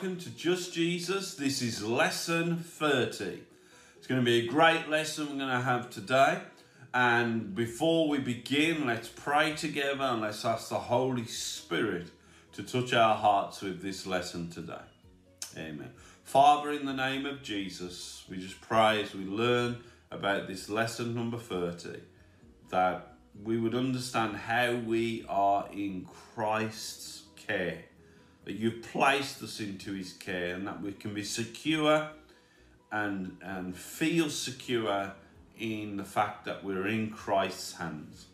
welcome to Just Jesus. This is lesson 30. It's going to be a great lesson we're going to have today. And before we begin, let's pray together and let's ask the Holy Spirit to touch our hearts with this lesson today. Amen. Father, in the name of Jesus, we just pray as we learn about this lesson number 30 that we would understand how we are in Christ's care, you've placed us into his care, and that we can be secure and, and feel secure in the fact that we're in Christ's hands.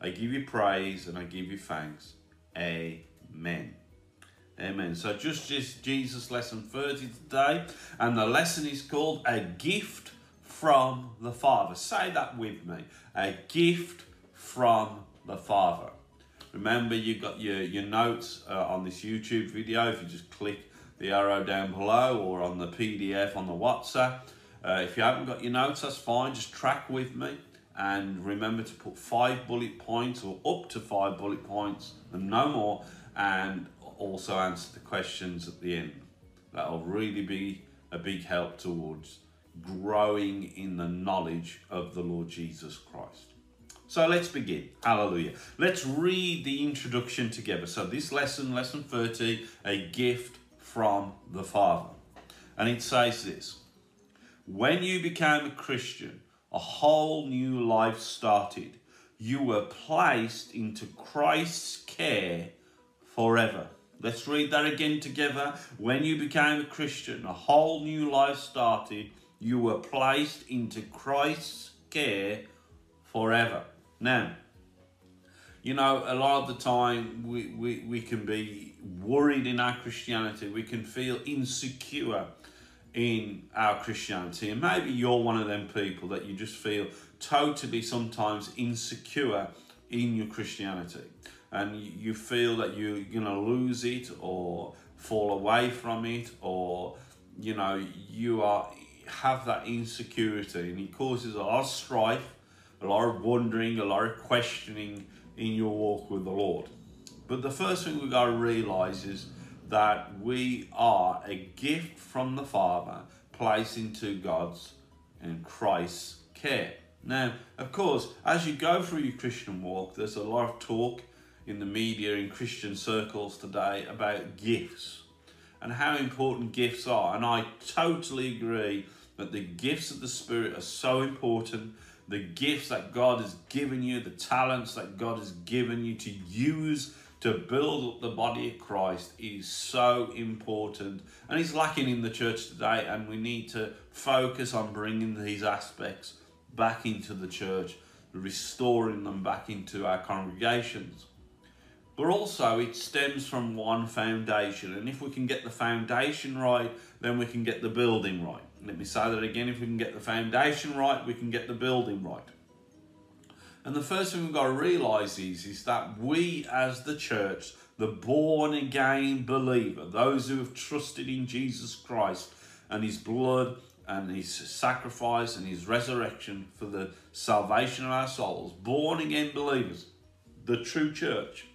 I give you praise and I give you thanks. Amen. Amen. So just, just Jesus lesson 30 today, and the lesson is called A Gift from the Father. Say that with me. A gift from the Father. Remember, you've got your, your notes uh, on this YouTube video. If you just click the arrow down below or on the PDF on the WhatsApp. Uh, if you haven't got your notes, that's fine. Just track with me. And remember to put five bullet points or up to five bullet points and no more. And also answer the questions at the end. That'll really be a big help towards growing in the knowledge of the Lord Jesus Christ. So let's begin. Hallelujah. Let's read the introduction together. So this lesson, lesson 30, a gift from the Father. And it says this When you became a Christian, a whole new life started. You were placed into Christ's care forever. Let's read that again together. When you became a Christian, a whole new life started. You were placed into Christ's care forever. Now, you know, a lot of the time we, we, we can be worried in our Christianity. We can feel insecure in our Christianity. And maybe you're one of them people that you just feel totally sometimes insecure in your Christianity. And you feel that you're to lose it or fall away from it or, you know, you are have that insecurity and it causes a lot of strife, a lot of wondering, a lot of questioning in your walk with the Lord. But the first thing we've got to realize is that we are a gift from the Father placed into God's and Christ's care. Now, of course, as you go through your Christian walk, there's a lot of talk in the media, in Christian circles today about gifts and how important gifts are. And I totally agree that the gifts of the Spirit are so important. The gifts that God has given you, the talents that God has given you to use to build up the body of Christ is so important and is lacking in the church today. And we need to focus on bringing these aspects back into the church, restoring them back into our congregations. But also, it stems from one foundation. And if we can get the foundation right, then we can get the building right. Let me say that again. If we can get the foundation right, we can get the building right. And the first thing we've got to realise is, is that we as the church, the born again believer, those who have trusted in Jesus Christ and his blood and his sacrifice and his resurrection for the salvation of our souls, born again believers, the true church,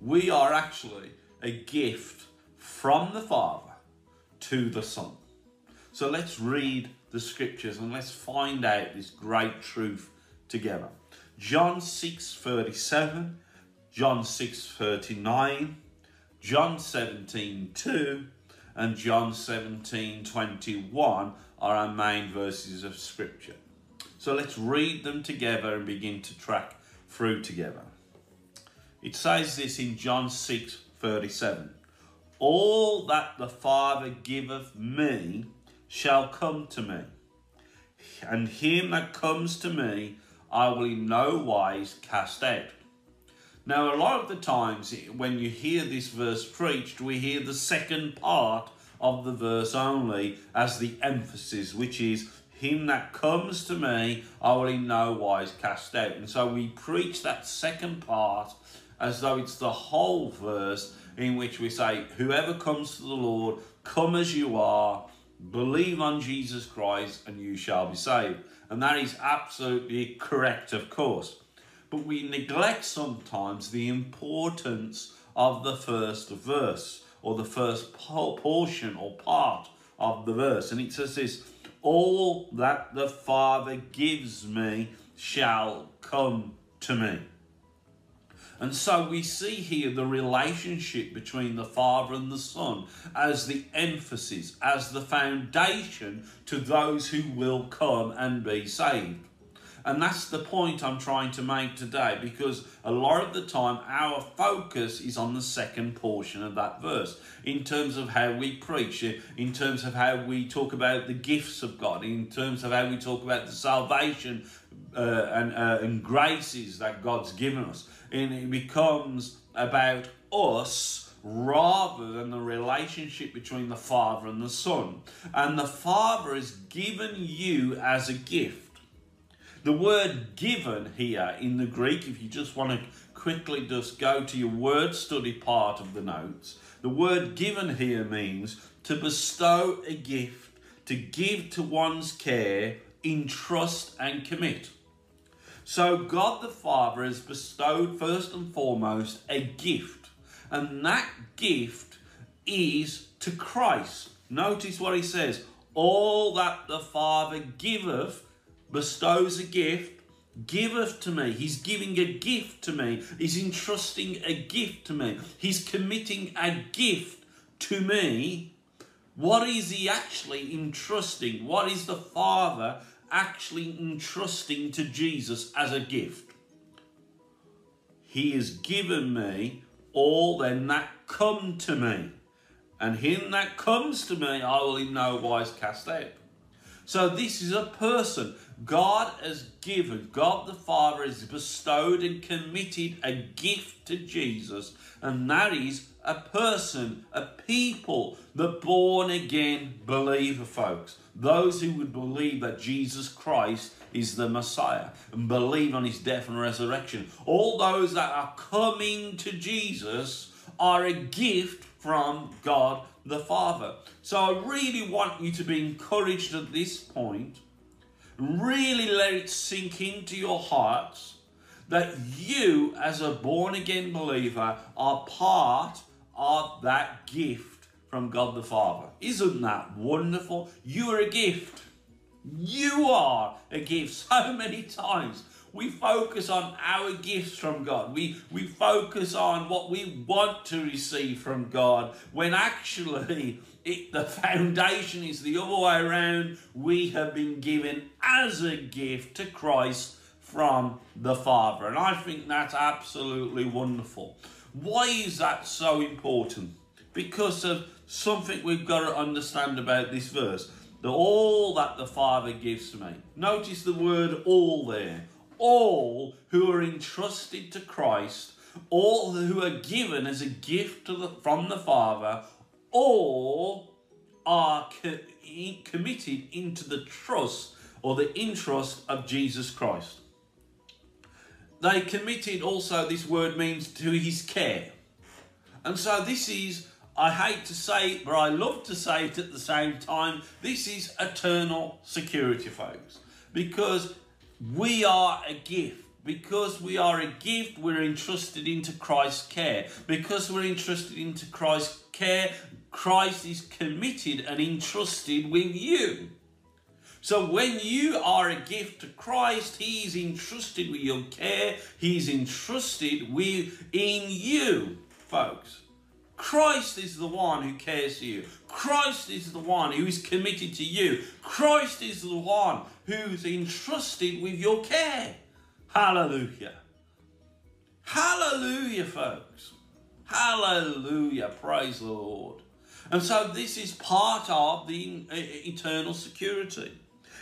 we are actually a gift from the Father to the Son. So let's read the scriptures and let's find out this great truth together. John 6 37, John 6 39, John 17 2, and John 17 21 are our main verses of scripture. So let's read them together and begin to track through together. It says this in John 6 37. All that the Father giveth me shall come to me, and him that comes to me I will in no wise cast out. Now, a lot of the times when you hear this verse preached, we hear the second part of the verse only as the emphasis, which is, Him that comes to me, I will in no wise cast out. And so we preach that second part as though it's the whole verse in which we say, Whoever comes to the Lord, come as you are, believe on Jesus Christ, and you shall be saved. And that is absolutely correct, of course. But we neglect sometimes the importance of the first verse or the first portion or part of the verse. And it says this All that the Father gives me shall come to me. And so we see here the relationship between the Father and the Son as the emphasis, as the foundation to those who will come and be saved. And that's the point I'm trying to make today because a lot of the time our focus is on the second portion of that verse in terms of how we preach, in terms of how we talk about the gifts of God, in terms of how we talk about the salvation uh, and, uh, and graces that God's given us. And it becomes about us rather than the relationship between the Father and the Son. And the Father has given you as a gift the word given here in the Greek, if you just want to quickly just go to your word study part of the notes, the word given here means to bestow a gift, to give to one's care, entrust and commit. So God the Father has bestowed first and foremost a gift, and that gift is to Christ. Notice what he says All that the Father giveth bestows a gift, giveth to me. He's giving a gift to me. He's entrusting a gift to me. He's committing a gift to me. What is he actually entrusting? What is the Father actually entrusting to Jesus as a gift? He has given me all them that come to me. And him that comes to me, I will in no wise cast out. So this is a person. God has given, God the Father has bestowed and committed a gift to Jesus, and that is a person, a people, the born again believer, folks. Those who would believe that Jesus Christ is the Messiah and believe on his death and resurrection. All those that are coming to Jesus are a gift from God the Father. So I really want you to be encouraged at this point. Really let it sink into your hearts that you, as a born again believer, are part of that gift from God the Father. Isn't that wonderful? You are a gift. You are a gift so many times we focus on our gifts from God. We, we focus on what we want to receive from God when actually it, the foundation is the other way around. We have been given as a gift to Christ from the Father. And I think that's absolutely wonderful. Why is that so important? Because of something we've got to understand about this verse. The all that the Father gives to me. Notice the word all there all who are entrusted to Christ, all who are given as a gift the, from the Father, all are co committed into the trust or the interest of Jesus Christ. They committed also, this word means to his care. And so this is, I hate to say it, but I love to say it at the same time, this is eternal security, folks. Because we are a gift. Because we are a gift, we're entrusted into Christ's care. Because we're entrusted into Christ's care, Christ is committed and entrusted with you. So when you are a gift to Christ, He is entrusted with your care. He's entrusted with in you, folks. Christ is the one who cares for you. Christ is the one who is committed to you. Christ is the one who's entrusted with your care. Hallelujah. Hallelujah, folks. Hallelujah. Praise the Lord. And so this is part of the uh, eternal security.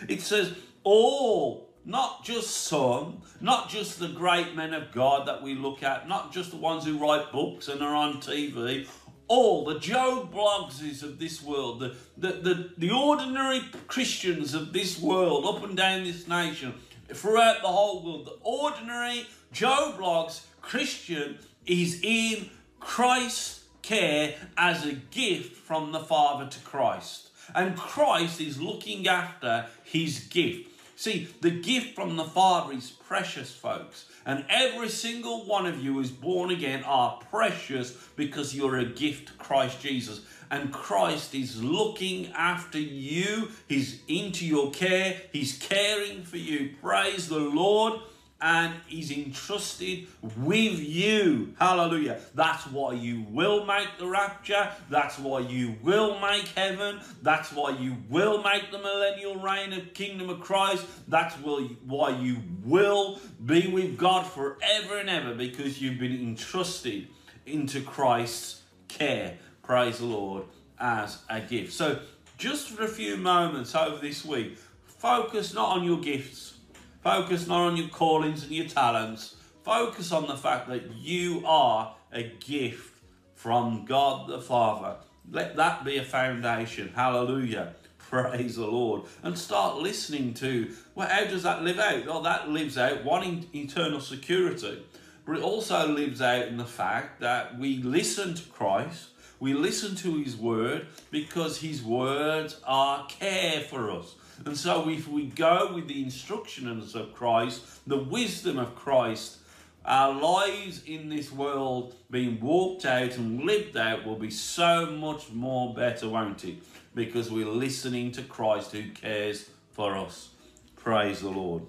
It says, all, not just some, not just the great men of God that we look at, not just the ones who write books and are on TV, all the Joe Bloggses of this world, the, the, the, the ordinary Christians of this world, up and down this nation, throughout the whole world, the ordinary Joe Bloggs Christian is in Christ's care as a gift from the Father to Christ. And Christ is looking after his gift. See, the gift from the Father is precious, folks. And every single one of you who's born again are precious because you're a gift Christ Jesus. And Christ is looking after you. He's into your care. He's caring for you. Praise the Lord and he's entrusted with you. Hallelujah. That's why you will make the rapture. That's why you will make heaven. That's why you will make the millennial reign of kingdom of Christ. That's why you will be with God forever and ever because you've been entrusted into Christ's care. Praise the Lord as a gift. So just for a few moments over this week, focus not on your gifts Focus not on your callings and your talents. Focus on the fact that you are a gift from God the Father. Let that be a foundation. Hallelujah. Praise the Lord. And start listening to, well, how does that live out? Well, that lives out one eternal security, but it also lives out in the fact that we listen to Christ, we listen to His Word because His words are care for us. And so, if we go with the instructions of Christ, the wisdom of Christ, our lives in this world being walked out and lived out will be so much more better, won't it? Because we're listening to Christ who cares for us. Praise the Lord.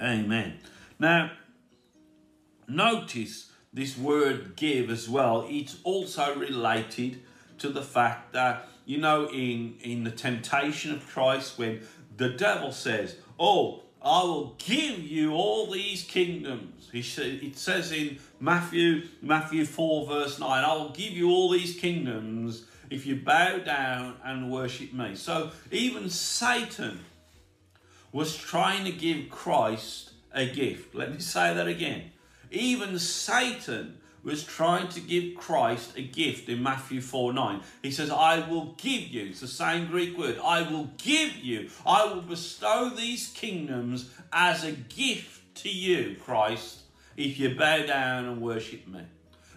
Amen. Now, notice this word give as well. It's also related to the fact that you know, in, in the temptation of Christ, when the devil says, Oh, I will give you all these kingdoms. He said, it says in Matthew, Matthew 4, verse 9, I will give you all these kingdoms if you bow down and worship me. So even Satan was trying to give Christ a gift. Let me say that again. Even Satan was trying to give Christ a gift in Matthew 4 9. He says, I will give you, it's the same Greek word, I will give you, I will bestow these kingdoms as a gift to you, Christ, if you bow down and worship me.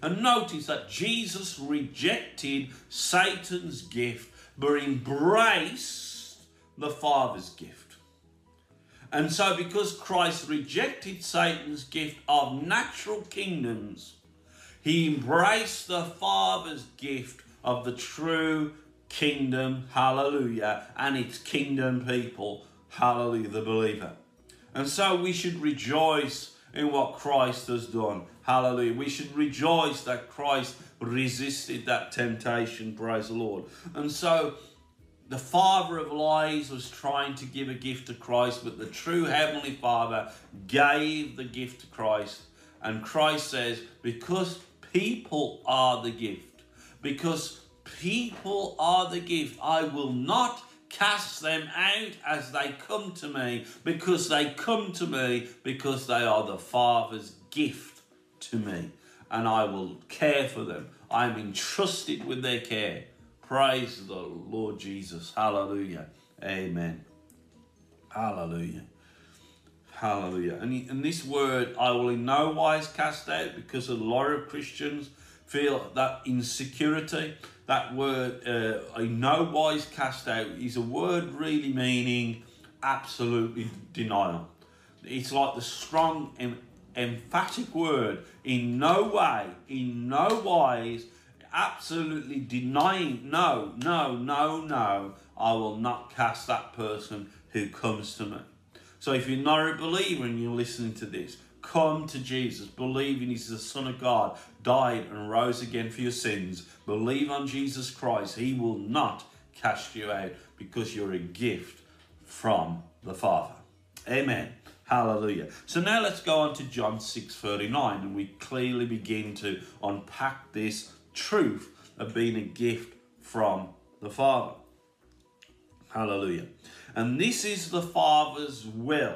And notice that Jesus rejected Satan's gift but embraced the Father's gift. And so, because Christ rejected Satan's gift of natural kingdoms, he embraced the Father's gift of the true kingdom, hallelujah, and its kingdom people, hallelujah, the believer. And so we should rejoice in what Christ has done, hallelujah. We should rejoice that Christ resisted that temptation, praise the Lord. And so the father of lies was trying to give a gift to Christ, but the true heavenly Father gave the gift to Christ. And Christ says, because People are the gift. Because people are the gift. I will not cast them out as they come to me, because they come to me because they are the Father's gift to me. And I will care for them. I'm entrusted with their care. Praise the Lord Jesus. Hallelujah. Amen. Hallelujah. Hallelujah. And, and this word, I will in no wise cast out because a lot of Christians feel that insecurity. That word, uh, in no wise cast out, is a word really meaning absolutely denial. It's like the strong, em- emphatic word in no way, in no wise, absolutely denying, no, no, no, no, I will not cast that person who comes to me. So if you're not a believer and you're listening to this, come to Jesus, believing he's the Son of God, died and rose again for your sins. Believe on Jesus Christ. He will not cast you out because you're a gift from the Father. Amen. Hallelujah. So now let's go on to John 6:39 and we clearly begin to unpack this truth of being a gift from the Father. Hallelujah. And this is the Father's will.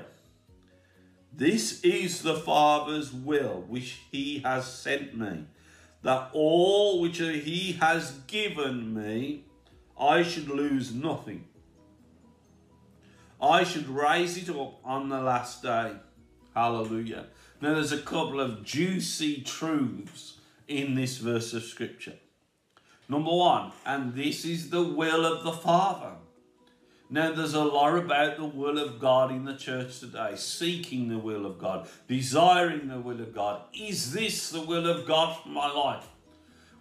This is the Father's will which He has sent me, that all which He has given me, I should lose nothing. I should raise it up on the last day. Hallelujah. Now, there's a couple of juicy truths in this verse of Scripture. Number one, and this is the will of the Father Now, there's a lot about the will of God in the church today, seeking the will of God, desiring the will of God. Is this the will of God for my life?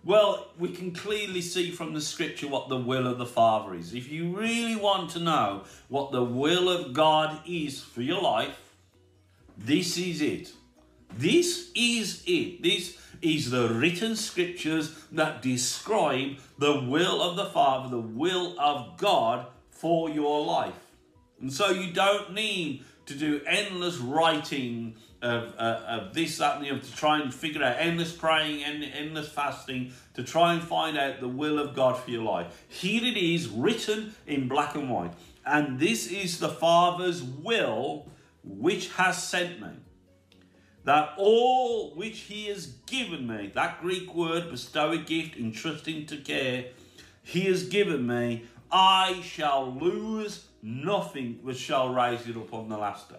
Well, we can clearly see from the scripture what the will of the Father is. If you really want to know what the will of God is for your life, this is it. This is it. This is the written scriptures that describe the will of the Father, the will of God for your life. And so you don't need to do endless writing of, uh, of this, that, and the other to try and figure out endless praying and endless fasting to try and find out the will of God for your life. Here it is written in black and white. And this is the Father's will which has sent me. That all which he has given me, that Greek word, bestow a gift, entrusting to care, he has given me, I shall lose nothing but shall raise it up on the last day.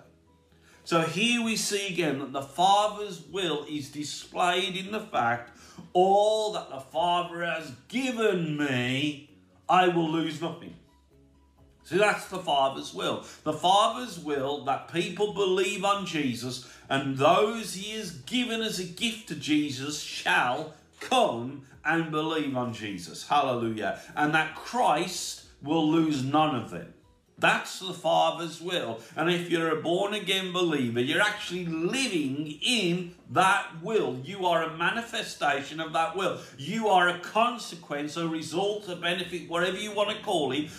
So here we see again that the Father's will is displayed in the fact all that the Father has given me, I will lose nothing. So that's the Father's will. The Father's will that people believe on Jesus and those he has given as a gift to Jesus shall come and believe on Jesus. Hallelujah. And that Christ will lose none of them. That's the Father's will. And if you're a born again believer, you're actually living in that will. You are a manifestation of that will. You are a consequence, a result, a benefit, whatever you want to call it,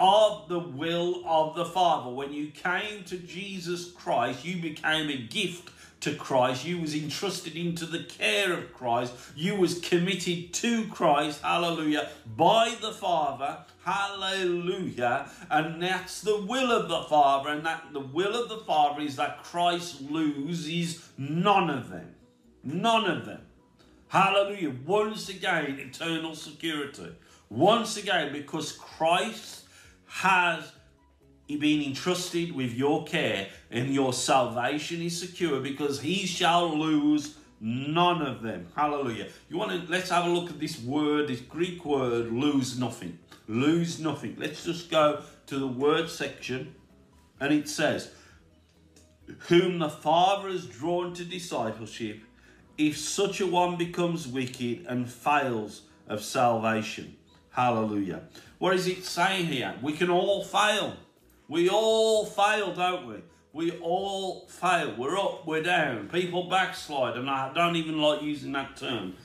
of the will of the Father. When you came to Jesus Christ, you became a gift to Christ. You was entrusted into the care of Christ. You was committed to Christ, hallelujah, by the Father, hallelujah. And that's the will of the Father, and that the will of the Father is that Christ loses none of them. None of them. Hallelujah. Once again, eternal security. Once again, because Christ has been entrusted with your care and your salvation is secure because he shall lose none of them. Hallelujah. You want to let's have a look at this word, this Greek word, lose nothing. Lose nothing. Let's just go to the word section and it says, Whom the Father has drawn to discipleship, if such a one becomes wicked and fails of salvation. Hallelujah. What is it saying here? We can all fail. We all fail, don't we? We all fail. We're up, we're down. People backslide, and I don't even like using that term.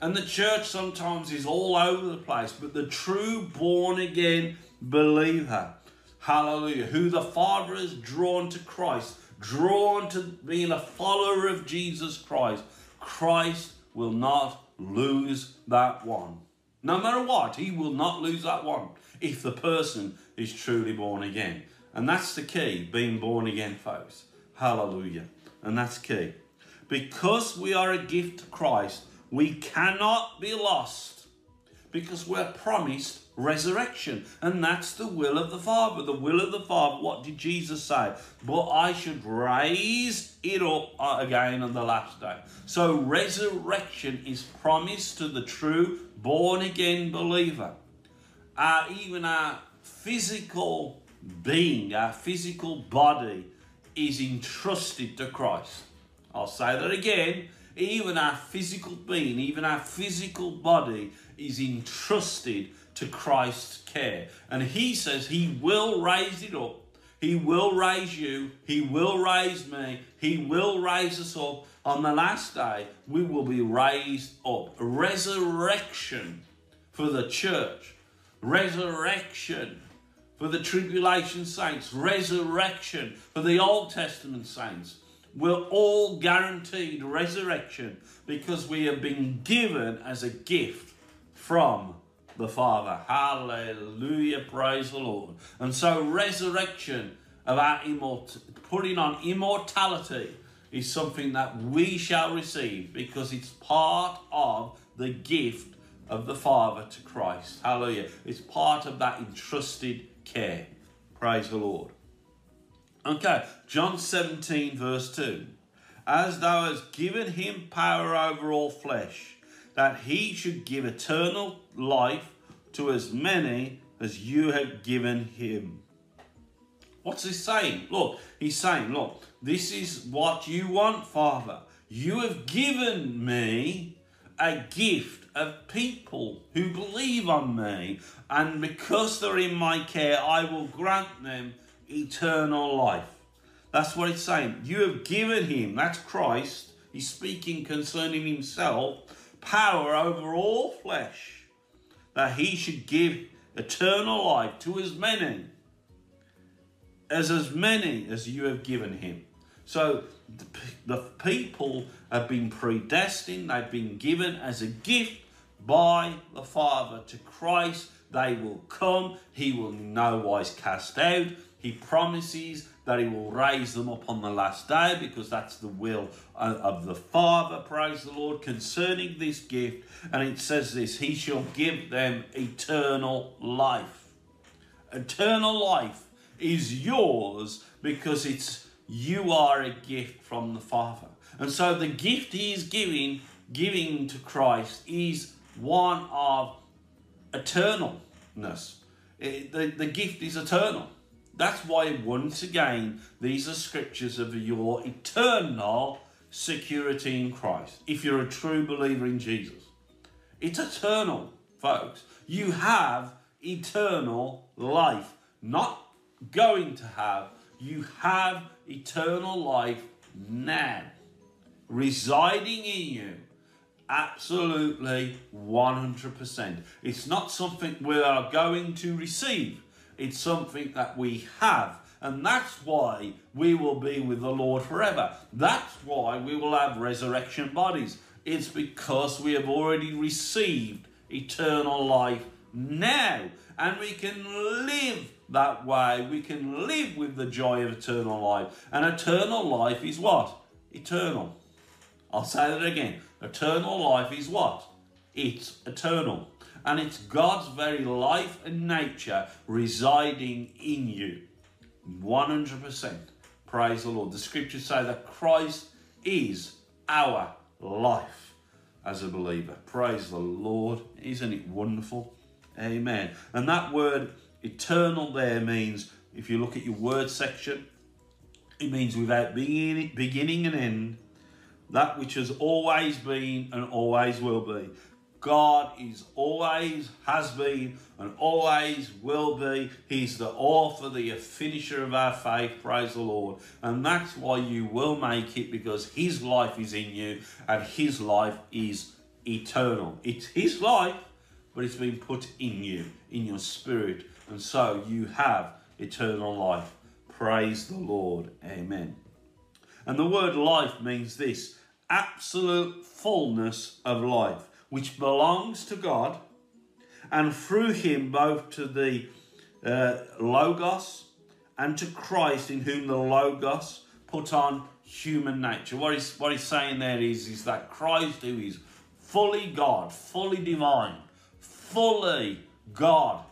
And the church sometimes is all over the place, but the true born again believer, hallelujah, who the Father has drawn to Christ, drawn to being a follower of Jesus Christ, Christ will not lose that one. No matter what, he will not lose that one if the person is truly born again. And that's the key, being born again, folks. Hallelujah. And that's key. Because we are a gift to Christ, we cannot be lost because we're promised resurrection. And that's the will of the Father. The will of the Father, what did Jesus say? But I should raise it up again on the last day. So resurrection is promised to the true born again believer. Uh, even our physical being, our physical body, is entrusted to Christ. I'll say that again. Even our physical being, even our physical body is entrusted to Christ's care. And He says He will raise it up. He will raise you. He will raise me. He will raise us up. On the last day, we will be raised up. Resurrection for the church. Resurrection for the tribulation saints, resurrection for the Old Testament saints. We're all guaranteed resurrection because we have been given as a gift from the Father. Hallelujah. Praise the Lord. And so, resurrection of our immort- putting on immortality is something that we shall receive because it's part of the gift of the Father to Christ. Hallelujah. It's part of that entrusted care. Praise the Lord. Okay, John 17, verse 2. As thou hast given him power over all flesh, that he should give eternal life to as many as you have given him. What's he saying? Look, he's saying, look, this is what you want, Father. You have given me a gift of people who believe on me, and because they're in my care, I will grant them eternal life. That's what it's saying. You have given him, that's Christ, he's speaking concerning himself, power over all flesh, that he should give eternal life to as many as as many as you have given him. So the, the people have been predestined, they've been given as a gift by the Father to Christ. They will come, he will in no wise cast out. He promises that he will raise them up on the last day because that's the will of the Father, praise the Lord, concerning this gift. And it says this He shall give them eternal life. Eternal life is yours because it's you are a gift from the Father. And so the gift he is giving, giving to Christ is one of eternalness. It, the, the gift is eternal. That's why, once again, these are scriptures of your eternal security in Christ. If you're a true believer in Jesus, it's eternal, folks. You have eternal life, not going to have. You have eternal life now, residing in you. Absolutely 100%. It's not something we are going to receive. It's something that we have. And that's why we will be with the Lord forever. That's why we will have resurrection bodies. It's because we have already received eternal life now. And we can live that way. We can live with the joy of eternal life. And eternal life is what? Eternal. I'll say that again. Eternal life is what? It's eternal and it's God's very life and nature residing in you. 100%. Praise the Lord. The scriptures say that Christ is our life as a believer. Praise the Lord. Isn't it wonderful? Amen. And that word eternal there means, if you look at your word section, it means without beginning, and end, that which has always been and always will be. God is always, has been, and always will be. He's the author, the finisher of our faith, praise the Lord. And that's why you will make it because His life is in you and His life is eternal. It's His life, but it's been put in you, in your spirit. And so you have eternal life. Praise the Lord. Amen. And the word life means this absolute fullness of life which belongs to God, and through him both to the uh, Logos and to Christ, in whom the Logos put on human nature. What he's, what he's saying there is, is that Christ, who is fully God, fully divine, fully God,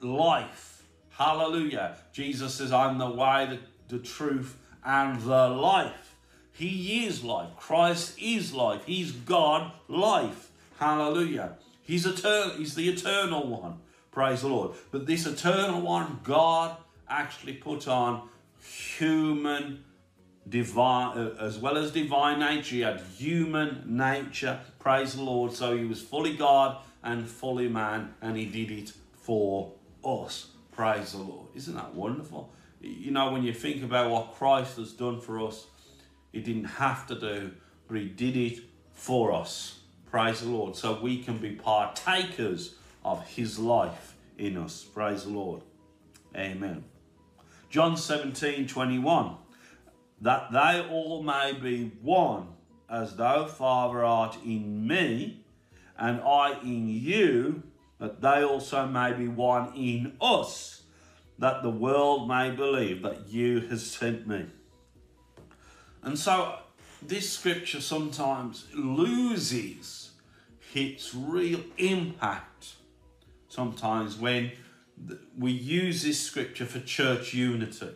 life. Hallelujah. Jesus says, I'm the way, the, the truth, and the life. He is life. Christ is life. He's God, life. Hallelujah. He's eternal. He's the eternal one. Praise the Lord. But this eternal one, God actually put on human divine uh, as well as divine nature. He had human nature. Praise the Lord. So he was fully God and fully man, and he did it for us. Praise the Lord. Isn't that wonderful? You know, when you think about what Christ has done for us, he didn't have to do, but he did it for us. Praise the Lord. So we can be partakers of his life in us. Praise the Lord. Amen. John 17 21. That they all may be one, as thou, Father, art in me, and I in you, that they also may be one in us, that the world may believe that you has sent me. And so this scripture sometimes loses its real impact sometimes when we use this scripture for church unity.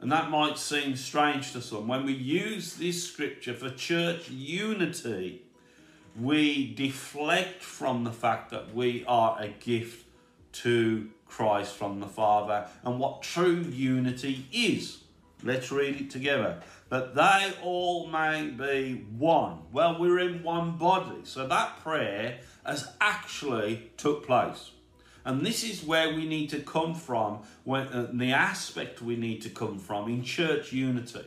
And that might seem strange to some. When we use this scripture for church unity, we deflect from the fact that we are a gift to Christ from the Father and what true unity is. Let's read it together. That they all may be one. Well, we're in one body. So that prayer has actually took place. And this is where we need to come from, when, uh, the aspect we need to come from in church unity.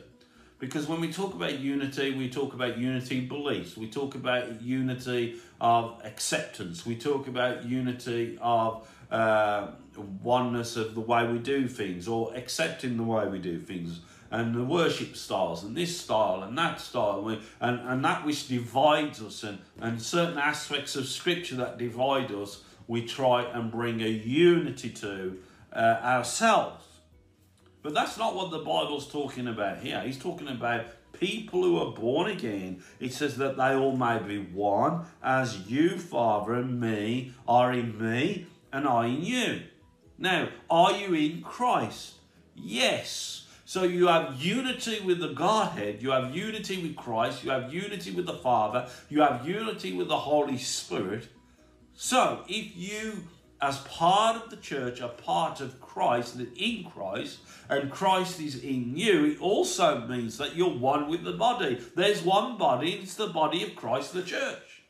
Because when we talk about unity, we talk about unity beliefs, we talk about unity of acceptance, we talk about unity of uh, oneness of the way we do things or accepting the way we do things and the worship styles and this style and that style and, and that which divides us and, and certain aspects of scripture that divide us we try and bring a unity to uh, ourselves but that's not what the Bible's talking about here. He's talking about people who are born again. It says that they all may be one, as you, Father, and me are in me, and I in you. Now, are you in Christ? Yes. So you have unity with the Godhead, you have unity with Christ, you have unity with the Father, you have unity with the Holy Spirit. So if you as part of the church, are part of Christ, that in Christ, and Christ is in you, it also means that you're one with the body. There's one body, it's the body of Christ, the church.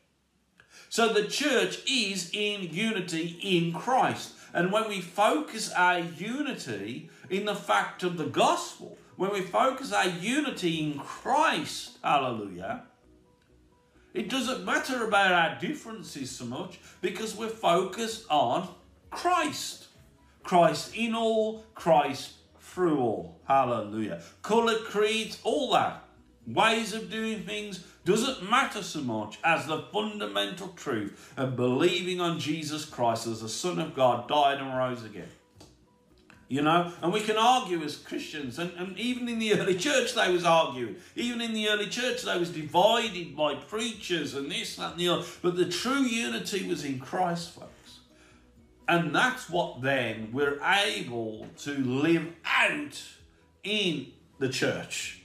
So the church is in unity in Christ. And when we focus our unity in the fact of the gospel, when we focus our unity in Christ, hallelujah, it doesn't matter about our differences so much because we're focused on Christ. Christ in all, Christ through all. Hallelujah. Colour, creeds, all that. Ways of doing things doesn't matter so much as the fundamental truth of believing on Jesus Christ as the Son of God died and rose again. You know, and we can argue as Christians, and, and even in the early church they was arguing. Even in the early church they was divided by preachers and this, that, and the other. But the true unity was in Christ, folks. And that's what then we're able to live out in the church.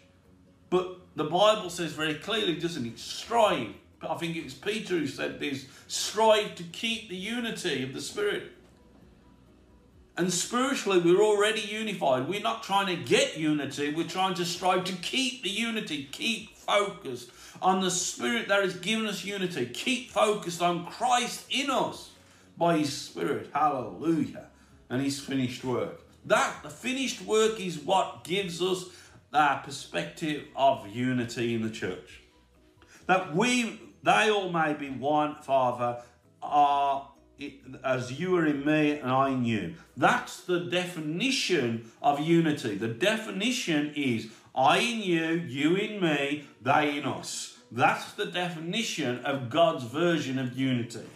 But the Bible says very clearly, doesn't it? Strive. But I think it was Peter who said this strive to keep the unity of the Spirit. And spiritually, we're already unified. We're not trying to get unity, we're trying to strive to keep the unity, keep focused on the Spirit that has given us unity, keep focused on Christ in us by His Spirit. Hallelujah. And His finished work. That, the finished work, is what gives us that perspective of unity in the church. That we, they all may be one, Father, are as you are in me and I in you. That's the definition of unity. The definition is I in you, you in me, they in us. That's the definition of God's version of unity.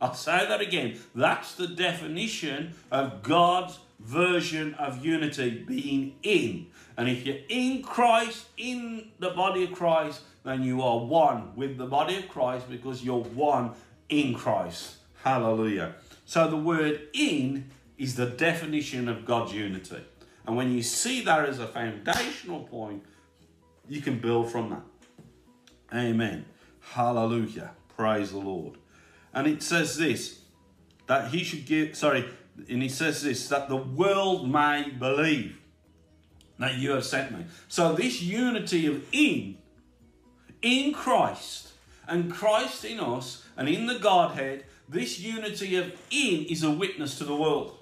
I'll say that again. That's the definition of God's version of unity being in. And if you're in Christ, in the body of Christ, then you are one with the body of Christ because you're one in Christ. Hallelujah. So the word in is the definition of God's unity. And when you see that as a foundational point, you can build from that. Amen. Hallelujah. Praise the Lord. And it says this that he should give, sorry, and he says this that the world may believe that you have sent me. So this unity of in, in Christ, and Christ in us, and in the Godhead, this unity of in is a witness to the world.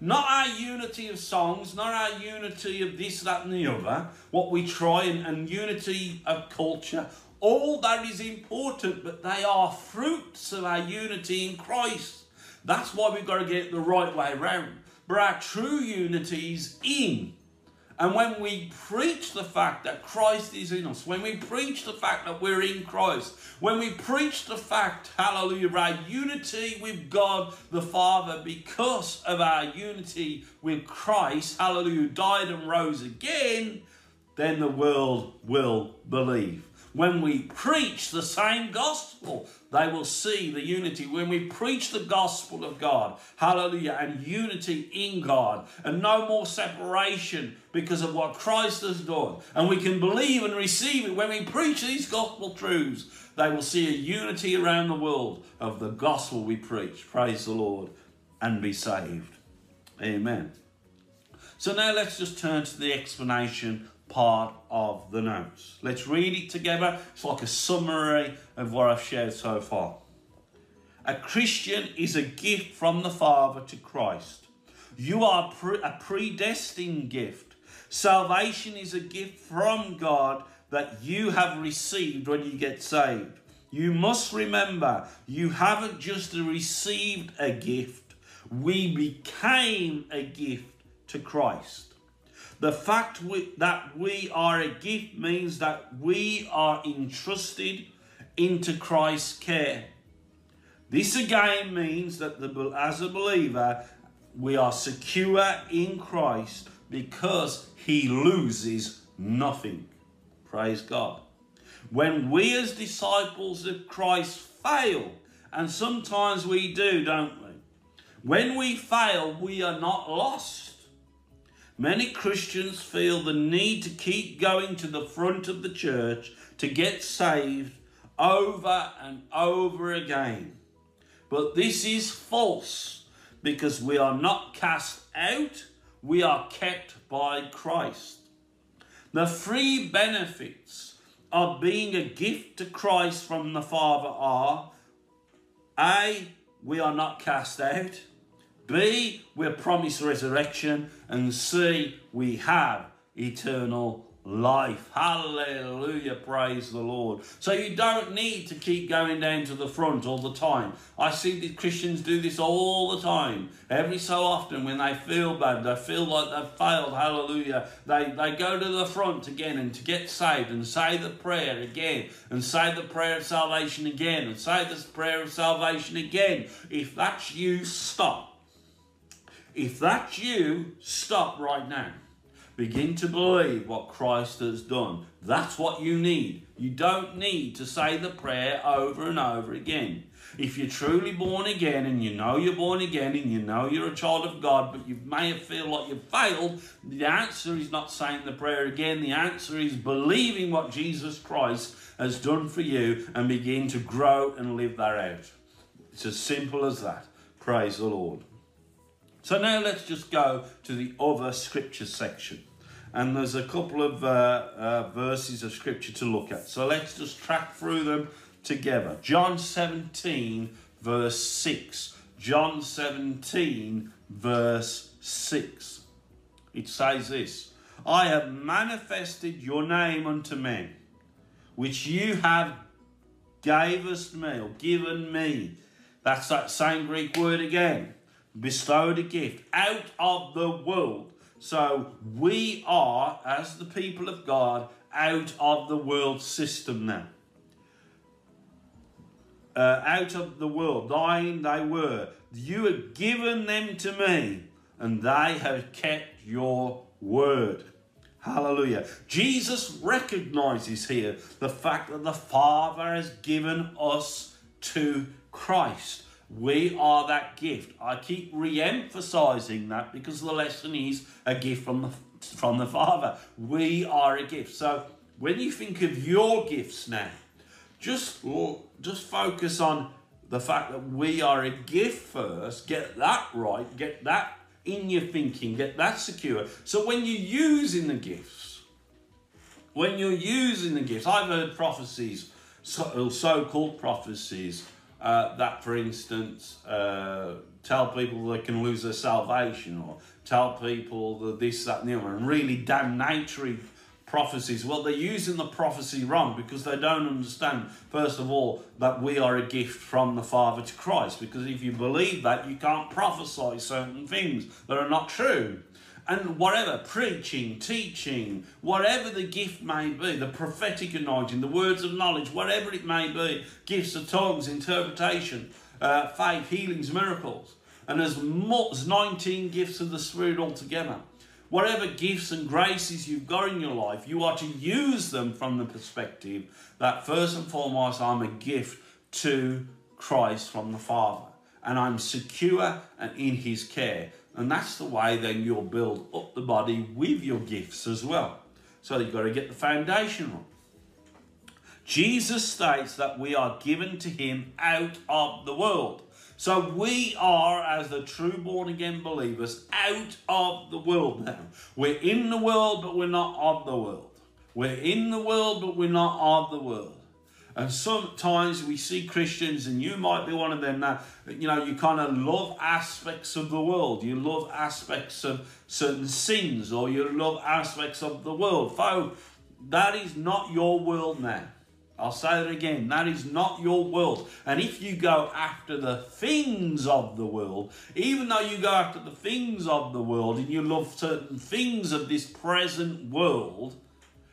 Not our unity of songs, not our unity of this, that, and the other, what we try, and, and unity of culture. All that is important, but they are fruits of our unity in Christ. That's why we've got to get the right way around. But our true unity is in and when we preach the fact that Christ is in us, when we preach the fact that we're in Christ, when we preach the fact, hallelujah, our unity with God the Father because of our unity with Christ, hallelujah, died and rose again, then the world will believe. When we preach the same gospel, they will see the unity. When we preach the gospel of God, hallelujah, and unity in God, and no more separation because of what Christ has done, and we can believe and receive it when we preach these gospel truths, they will see a unity around the world of the gospel we preach. Praise the Lord and be saved. Amen. So now let's just turn to the explanation part of the notes. Let's read it together. It's like a summary of what I've shared so far. A Christian is a gift from the Father to Christ. You are a predestined gift. Salvation is a gift from God that you have received when you get saved. You must remember, you haven't just received a gift, we became a gift to Christ. The fact we, that we are a gift means that we are entrusted into Christ's care. This again means that the, as a believer, we are secure in Christ because he loses nothing. Praise God. When we as disciples of Christ fail, and sometimes we do, don't we? When we fail, we are not lost. Many Christians feel the need to keep going to the front of the church to get saved over and over again. But this is false because we are not cast out, we are kept by Christ. The free benefits of being a gift to Christ from the Father are A, we are not cast out. B, we're promised resurrection. And C, we have eternal life. Hallelujah. Praise the Lord. So you don't need to keep going down to the front all the time. I see the Christians do this all the time. Every so often when they feel bad, they feel like they've failed. Hallelujah. They, they go to the front again and to get saved and say the prayer again and say the prayer of salvation again and say this prayer of salvation again. If that's you, stop. If that's you, stop right now. Begin to believe what Christ has done. That's what you need. You don't need to say the prayer over and over again. If you're truly born again and you know you're born again and you know you're a child of God, but you may feel like you've failed, the answer is not saying the prayer again. The answer is believing what Jesus Christ has done for you and begin to grow and live that out. It's as simple as that. Praise the Lord. So now let's just go to the other scripture section and there's a couple of uh, uh, verses of scripture to look at. So let's just track through them together. John 17, verse 6. John 17, verse 6. It says this I have manifested your name unto men, which you have gave us me or given me. That's that same Greek word again. Bestowed a gift out of the world so we are, as the people of God, out of the world system now. Uh, out of the world, thine they were. You have given them to me, and they have kept your word. Hallelujah. Jesus recognizes here the fact that the Father has given us to Christ. We are that gift. I keep re-emphasizing that because the lesson is a gift from the from the Father. We are a gift. So when you think of your gifts now, just just focus on the fact that we are a gift first. Get that right. Get that in your thinking. Get that secure. So when you're using the gifts, when you're using the gifts, I've heard prophecies, so-called prophecies uh, that, for instance, uh, tell people they can lose their salvation or tell people that this, that, and the other, and really damnatory prophecies. Well, they're using the prophecy wrong because they don't understand, first of all, that we are a gift from the Father to Christ. Because if you believe that, you can't prophesy certain things that are not true and whatever, preaching, teaching, whatever the gift may be, the prophetic anointing, the words of knowledge, whatever it may be, gifts of tongues, interpretation, uh, faith, healings, miracles, and as much as 19 gifts of the Spirit altogether. Whatever gifts and graces you've got in your life, you are to use them from the perspective that first and foremost, I'm a gift to Christ from the Father. And I'm secure and in his care. And that's the way then you'll build up the body with your gifts as well. So you've got to get the foundation right. Jesus states that we are given to him out of the world. So we are, as the true born again believers, out of the world now. We're in the world, but we're not of the world. We're in the world, but we're not of the world. And sometimes we see Christians, and you might be one of them now, you know, you kind of love aspects of the world. You love aspects of certain sins, or you love aspects of the world. Folks, that is not your world now. I'll say it again. That is not your world. And if you go after the things of the world, even though you go after the things of the world and you love certain things of this present world,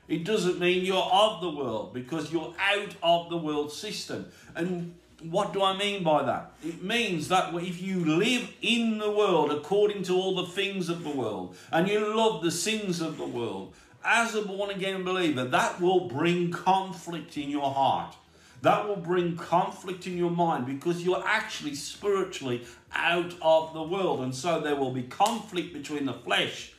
it doesn't mean you're of the world because you're out of the world system. And what do I mean by that? It means that if you live in the world according to all the things of the world and you love the sins of the world, as a born again believer, that will bring conflict in your heart. That will bring conflict in your mind because you're actually spiritually out of the world. And so there will be conflict between the flesh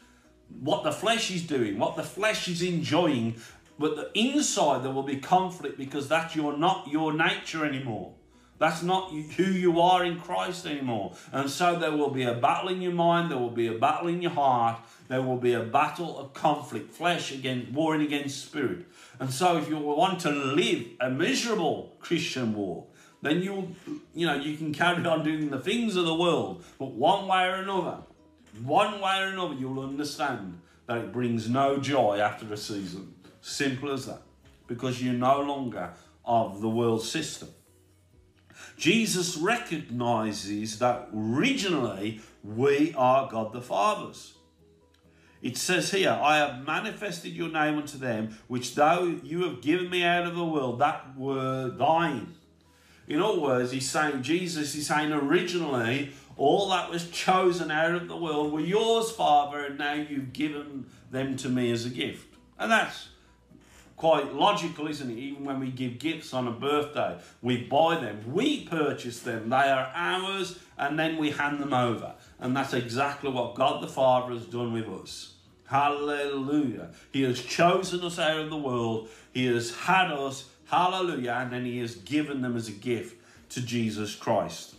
what the flesh is doing, what the flesh is enjoying, but the inside there will be conflict because that's your not your nature anymore. That's not who you are in Christ anymore. And so there will be a battle in your mind, there will be a battle in your heart, there will be a battle of conflict, flesh against warring against spirit. And so if you want to live a miserable Christian walk, then you you know you can carry on doing the things of the world, but one way or another, one way or another, you'll understand that it brings no joy after a season. Simple as that. Because you're no longer of the world system. Jesus recognizes that originally we are God the Father's. It says here, I have manifested your name unto them, which thou you have given me out of the world, that were thine. In other words, he's saying, Jesus is saying originally, all that was chosen out of the world were yours, Father, and now you've given them to me as a gift. And that's quite logical, isn't it? Even when we give gifts on a birthday, we buy them, we purchase them, they are ours, and then we hand them over. And that's exactly what God the Father has done with us. Hallelujah. He has chosen us out of the world, He has had us, hallelujah, and then He has given them as a gift to Jesus Christ.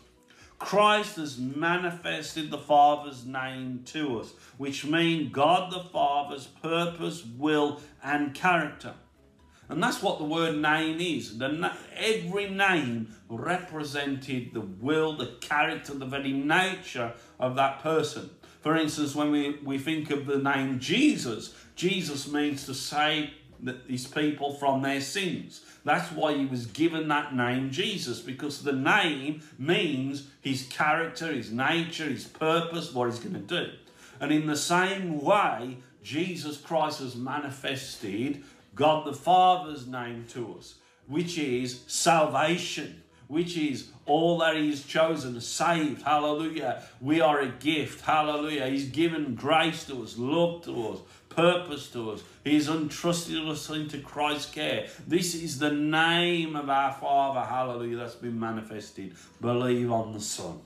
Christ has manifested the Father's name to us, which means God the Father's purpose, will, and character. And that's what the word name is. The, every name represented the will, the character, the very nature of that person. For instance, when we, we think of the name Jesus, Jesus means to save his people from their sins. That's why he was given that name Jesus, because the name means his character, his nature, his purpose, what he's going to do. And in the same way, Jesus Christ has manifested God the Father's name to us, which is salvation, which is all that He's chosen, saved. Hallelujah. We are a gift. Hallelujah. He's given grace to us, love to us, purpose to us. He's entrusted us into Christ's care. This is the name of our Father, hallelujah, that's been manifested. Believe on the Son.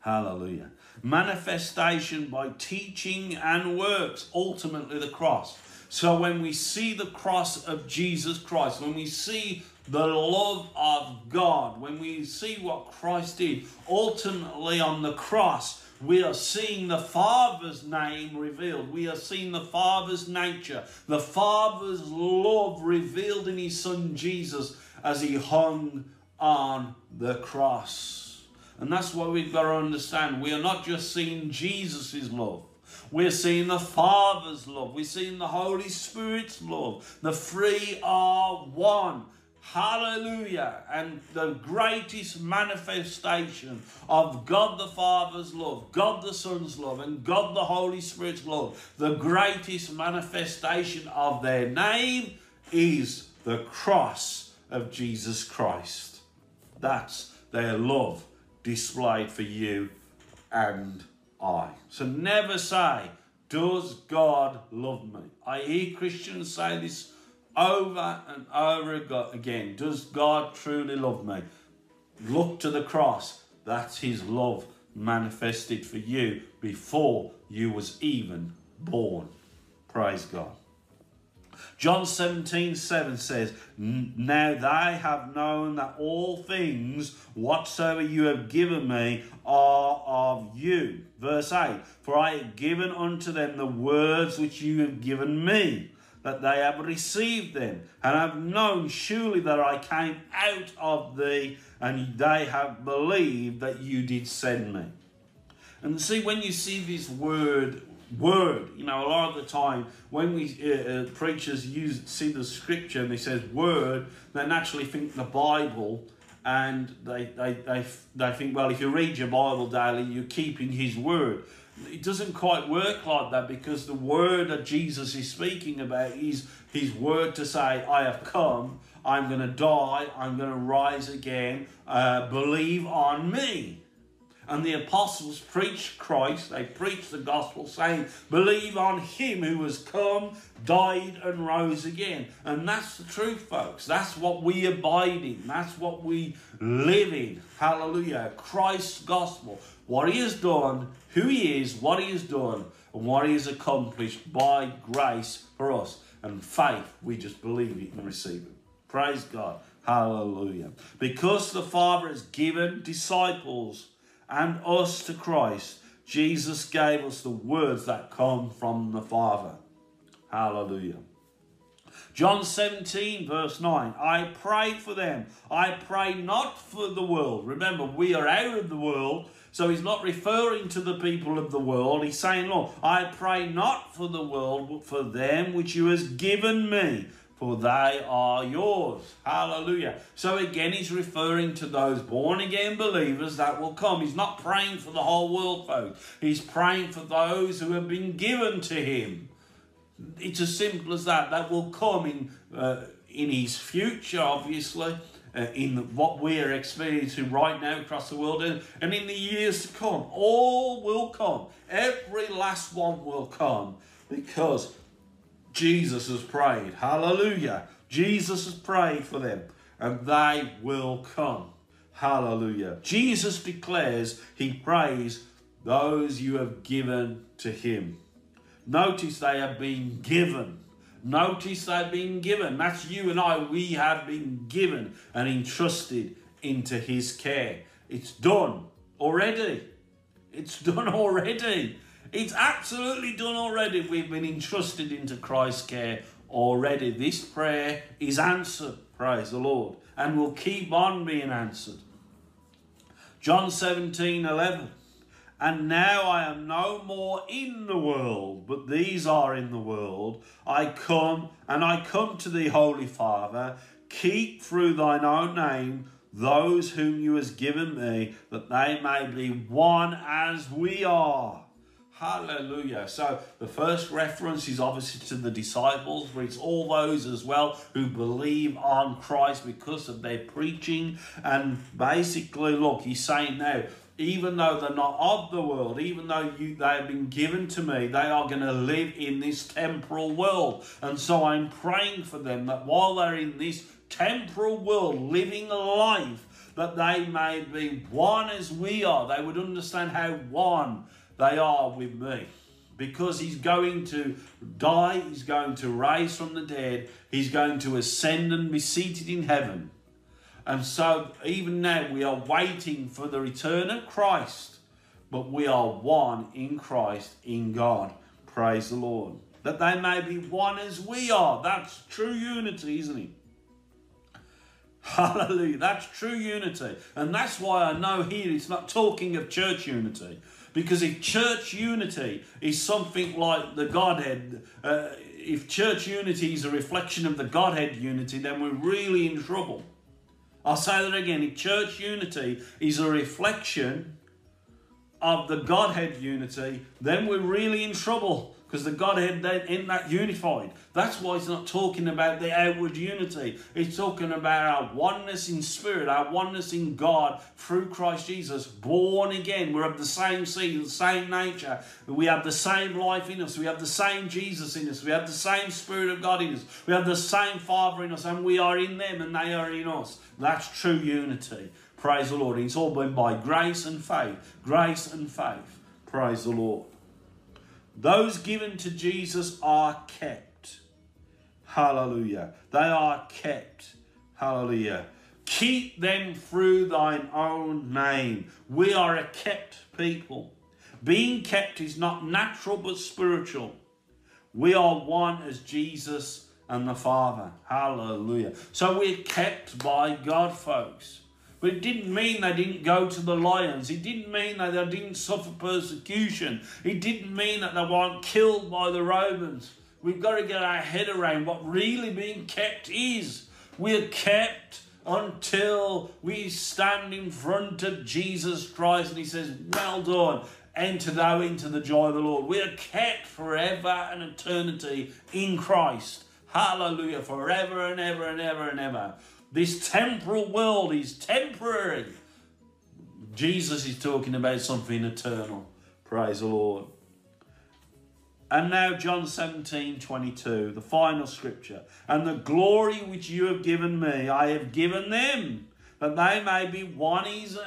Hallelujah. Manifestation by teaching and works, ultimately the cross. So when we see the cross of Jesus Christ, when we see the love of God, when we see what Christ did, ultimately on the cross, we are seeing the Father's name revealed. We are seeing the Father's nature, the Father's love revealed in His Son Jesus as He hung on the cross. And that's what we've got to understand. We are not just seeing Jesus' love. We're seeing the Father's love. We're seeing the Holy Spirit's love. The three are one. Hallelujah. And the greatest manifestation of God the Father's love, God the Son's love, and God the Holy Spirit's love, the greatest manifestation of their name is the cross of Jesus Christ. That's their love displayed for you and I. So never say, Does God love me? I hear Christians say this over and over again. Does God truly love me? Look to the cross. That's his love manifested for you before you was even born. Praise God. John 17, 7 says, Now they have known that all things whatsoever you have given me are of you. Verse 8, For I have given unto them the words which you have given me, that they have received them, and have known surely that I came out of thee, and they have believed that you did send me. And see, when you see this word word. You know, a lot of the time when we uh, uh, preachers use see the scripture and they says word, they naturally think the Bible, and they they they they think, well, if you read your Bible daily, you're keeping His word. It doesn't quite work like that because the word that Jesus is speaking about is His word to say, "I have come." I'm going to die. I'm going to rise again. Uh, believe on me and the apostles preached Christ, they preached the gospel, saying, Believe on him who has come, died, and rose again. And that's the truth, folks. That's what we abide in. That's what we live in. Hallelujah. Christ's gospel. What he has done, who he is, what he has done, and what he has accomplished by grace for us. And faith, we just believe it and receive it. Praise God. Hallelujah. Because the Father has given disciples and us to Christ, Jesus gave us the words that come from the Father. Hallelujah. John 17, verse 9. I pray for them. I pray not for the world. Remember, we are out of the world, so he's not referring to the people of the world. He's saying, Lord, I pray not for the world, but for them which you has given me for they are yours. Hallelujah. So again, he's referring to those born again believers that will come. He's not praying for the whole world, folks. He's praying for those who have been given to him. It's as simple as that. That will come in, uh, in his future, obviously. Uh, in what we are experiencing right now across the world and, and in the years to come. All will come. Every last one will come because Jesus has prayed. Hallelujah. Jesus has prayed for them and they will come. Hallelujah. Jesus declares he prays those you have given to him. Notice they have been given. Notice they've been given. That's you and I. We have been given and entrusted into his care. It's done already. It's done already. It's absolutely done already. We've been entrusted into Christ's care already. This prayer is answered, praise the Lord, and will keep on being answered. John 17 11. And now I am no more in the world, but these are in the world. I come, and I come to thee, Holy Father. Keep through thine own name those whom you hast given me, that they may be one as we are. Hallelujah. So the first reference is obviously to the disciples, but it's all those as well who believe on Christ because of their preaching. And basically, look, he's saying now, even though they're not of the world, even though you, they have been given to me, they are going to live in this temporal world. And so I'm praying for them that while they're in this temporal world, living a life, that they may be one as we are. They would understand how one they are with me. Because he's going to die, he's going to rise from the dead, he's going to ascend and be seated in heaven. And so, even now, we are waiting for the return of Christ, but we are one in Christ, in God. Praise the Lord. That they may be one as we are. That's true unity, isn't it? Hallelujah. That's true unity. And that's why I know here it's not talking of church unity. Because if church unity is something like the Godhead, uh, if church unity is a reflection of the Godhead unity, then we're really in trouble. I'll say that again. If church unity is a reflection of the Godhead unity, then we're really in trouble because the Godhead isn't that unified. That's why it's not talking about the outward unity. It's talking about our oneness in spirit, our oneness in God through Christ Jesus, born again. We're of the same seed, the same nature. We have the same life in us. We have the same Jesus in us. We have the same Spirit of God in us. We have the same Father in us, and we are in them and they are in us. That's true unity. Praise the Lord. It's all been by grace and faith. Grace and faith. Praise the Lord. Those given to Jesus are kept. Hallelujah. They are kept. Hallelujah. Keep them through thine own name. We are a kept people. Being kept is not natural but spiritual. We are one as Jesus and the Father. Hallelujah. So we're kept by God, folks. But it didn't mean they didn't go to the lions. It didn't mean that they didn't suffer persecution. It didn't mean that they weren't killed by the Romans. We've got to get our head around what really being kept is. We're kept until we stand in front of Jesus Christ and he says, Well done, enter thou into the joy of the Lord. We are kept forever and eternity in Christ. Hallelujah, forever and ever and ever and ever. This temporal world is temporary. Jesus is talking about something eternal. Praise the Lord. And now, John 17 22, the final scripture. And the glory which you have given me, I have given them, that they may be one,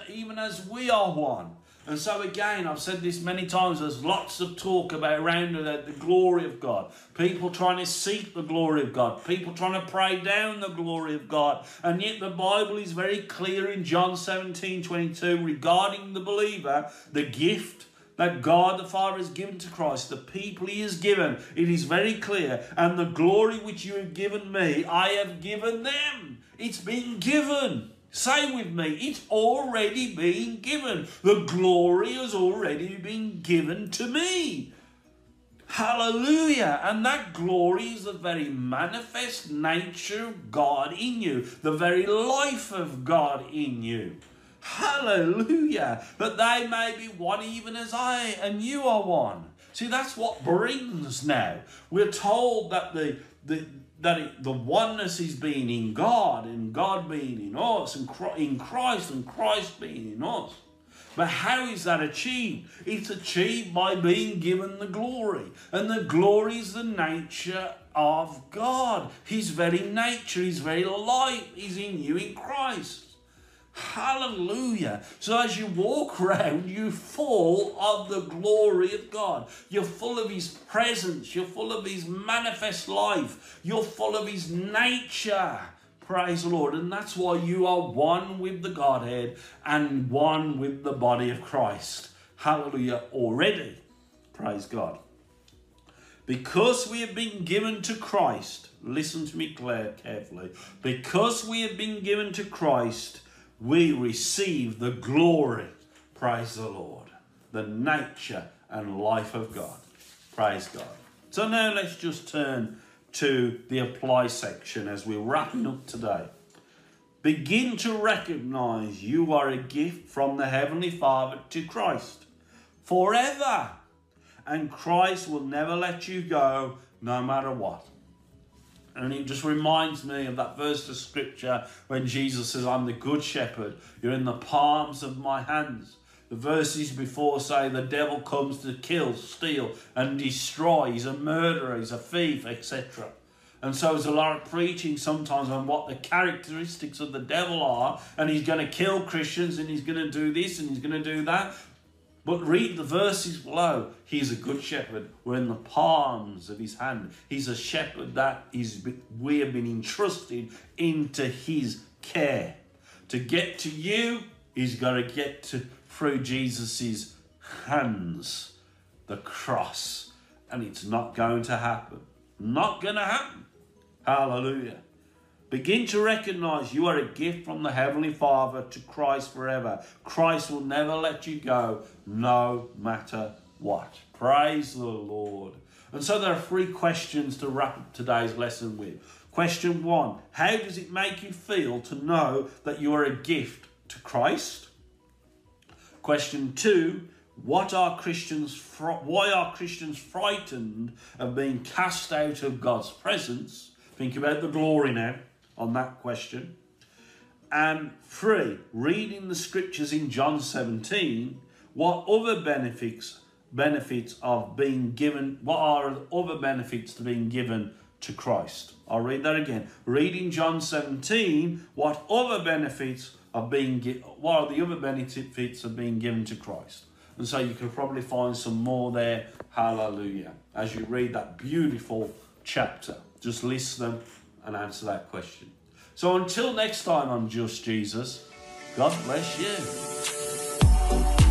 even as we are one. And so, again, I've said this many times there's lots of talk about around the, the glory of God. People trying to seek the glory of God. People trying to pray down the glory of God. And yet, the Bible is very clear in John 17 22 regarding the believer, the gift that God the Father has given to Christ, the people he has given, it is very clear. And the glory which you have given me, I have given them. It's been given. Say with me, it's already been given. The glory has already been given to me. Hallelujah. And that glory is the very manifest nature of God in you, the very life of God in you. Hallelujah. That they may be one even as I and you are one. See, that's what brings now. We're told that the, the that it, the oneness is being in God and God being in us and in Christ and Christ being in us. But how is that achieved? It's achieved by being given the glory. And the glory is the nature of God. His very nature, His very life is in you in Christ. Hallelujah. So as you walk around, you're full of the glory of God. You're full of His presence. You're full of His manifest life. You're full of His nature. Praise the Lord. And that's why you are one with the Godhead and one with the body of Christ. Hallelujah. Already. Praise God. Because we have been given to Christ, listen to me Claire, carefully. Because we have been given to Christ, we receive the glory, praise the Lord, the nature and life of God. Praise God. So now let's just turn to the apply section as we're wrapping up today. Begin to recognize you are a gift from the Heavenly Father to Christ forever. And Christ will never let you go no matter what. And it just reminds me of that verse of scripture when Jesus says, I'm the good shepherd. You're in the palms of my hands. The verses before say the devil comes to kill, steal, and destroy. He's a murderer, he's a thief, etc. And so there's a lot of preaching sometimes on what the characteristics of the devil are, and he's going to kill Christians, and he's going to do this, and he's going to do that. But read the verses below. He's a good shepherd. We're in the palms of his hand. He's a shepherd that is we have been entrusted into his care. To get to you, he's got to get to through Jesus's hands, the cross. And it's not going to happen. Not going to happen. Hallelujah. Begin to recognize you are a gift from the Heavenly Father to Christ forever. Christ will never let you go, no matter what. Praise the Lord. And so there are three questions to wrap up today's lesson with. Question one How does it make you feel to know that you are a gift to Christ? Question two what are Christians why are Christians frightened of being cast out of God's presence? Think about the glory now on that question. And three, reading the scriptures in John 17, what other benefits benefits of being given, what are other benefits to being given to Christ? I'll read that again. Reading John 17, what other benefits of being what are the other benefits of being given to Christ? And so you can probably find some more there. Hallelujah. As you read that beautiful chapter. Just list them and answer that question. So until next time I'm Just Jesus, God bless you.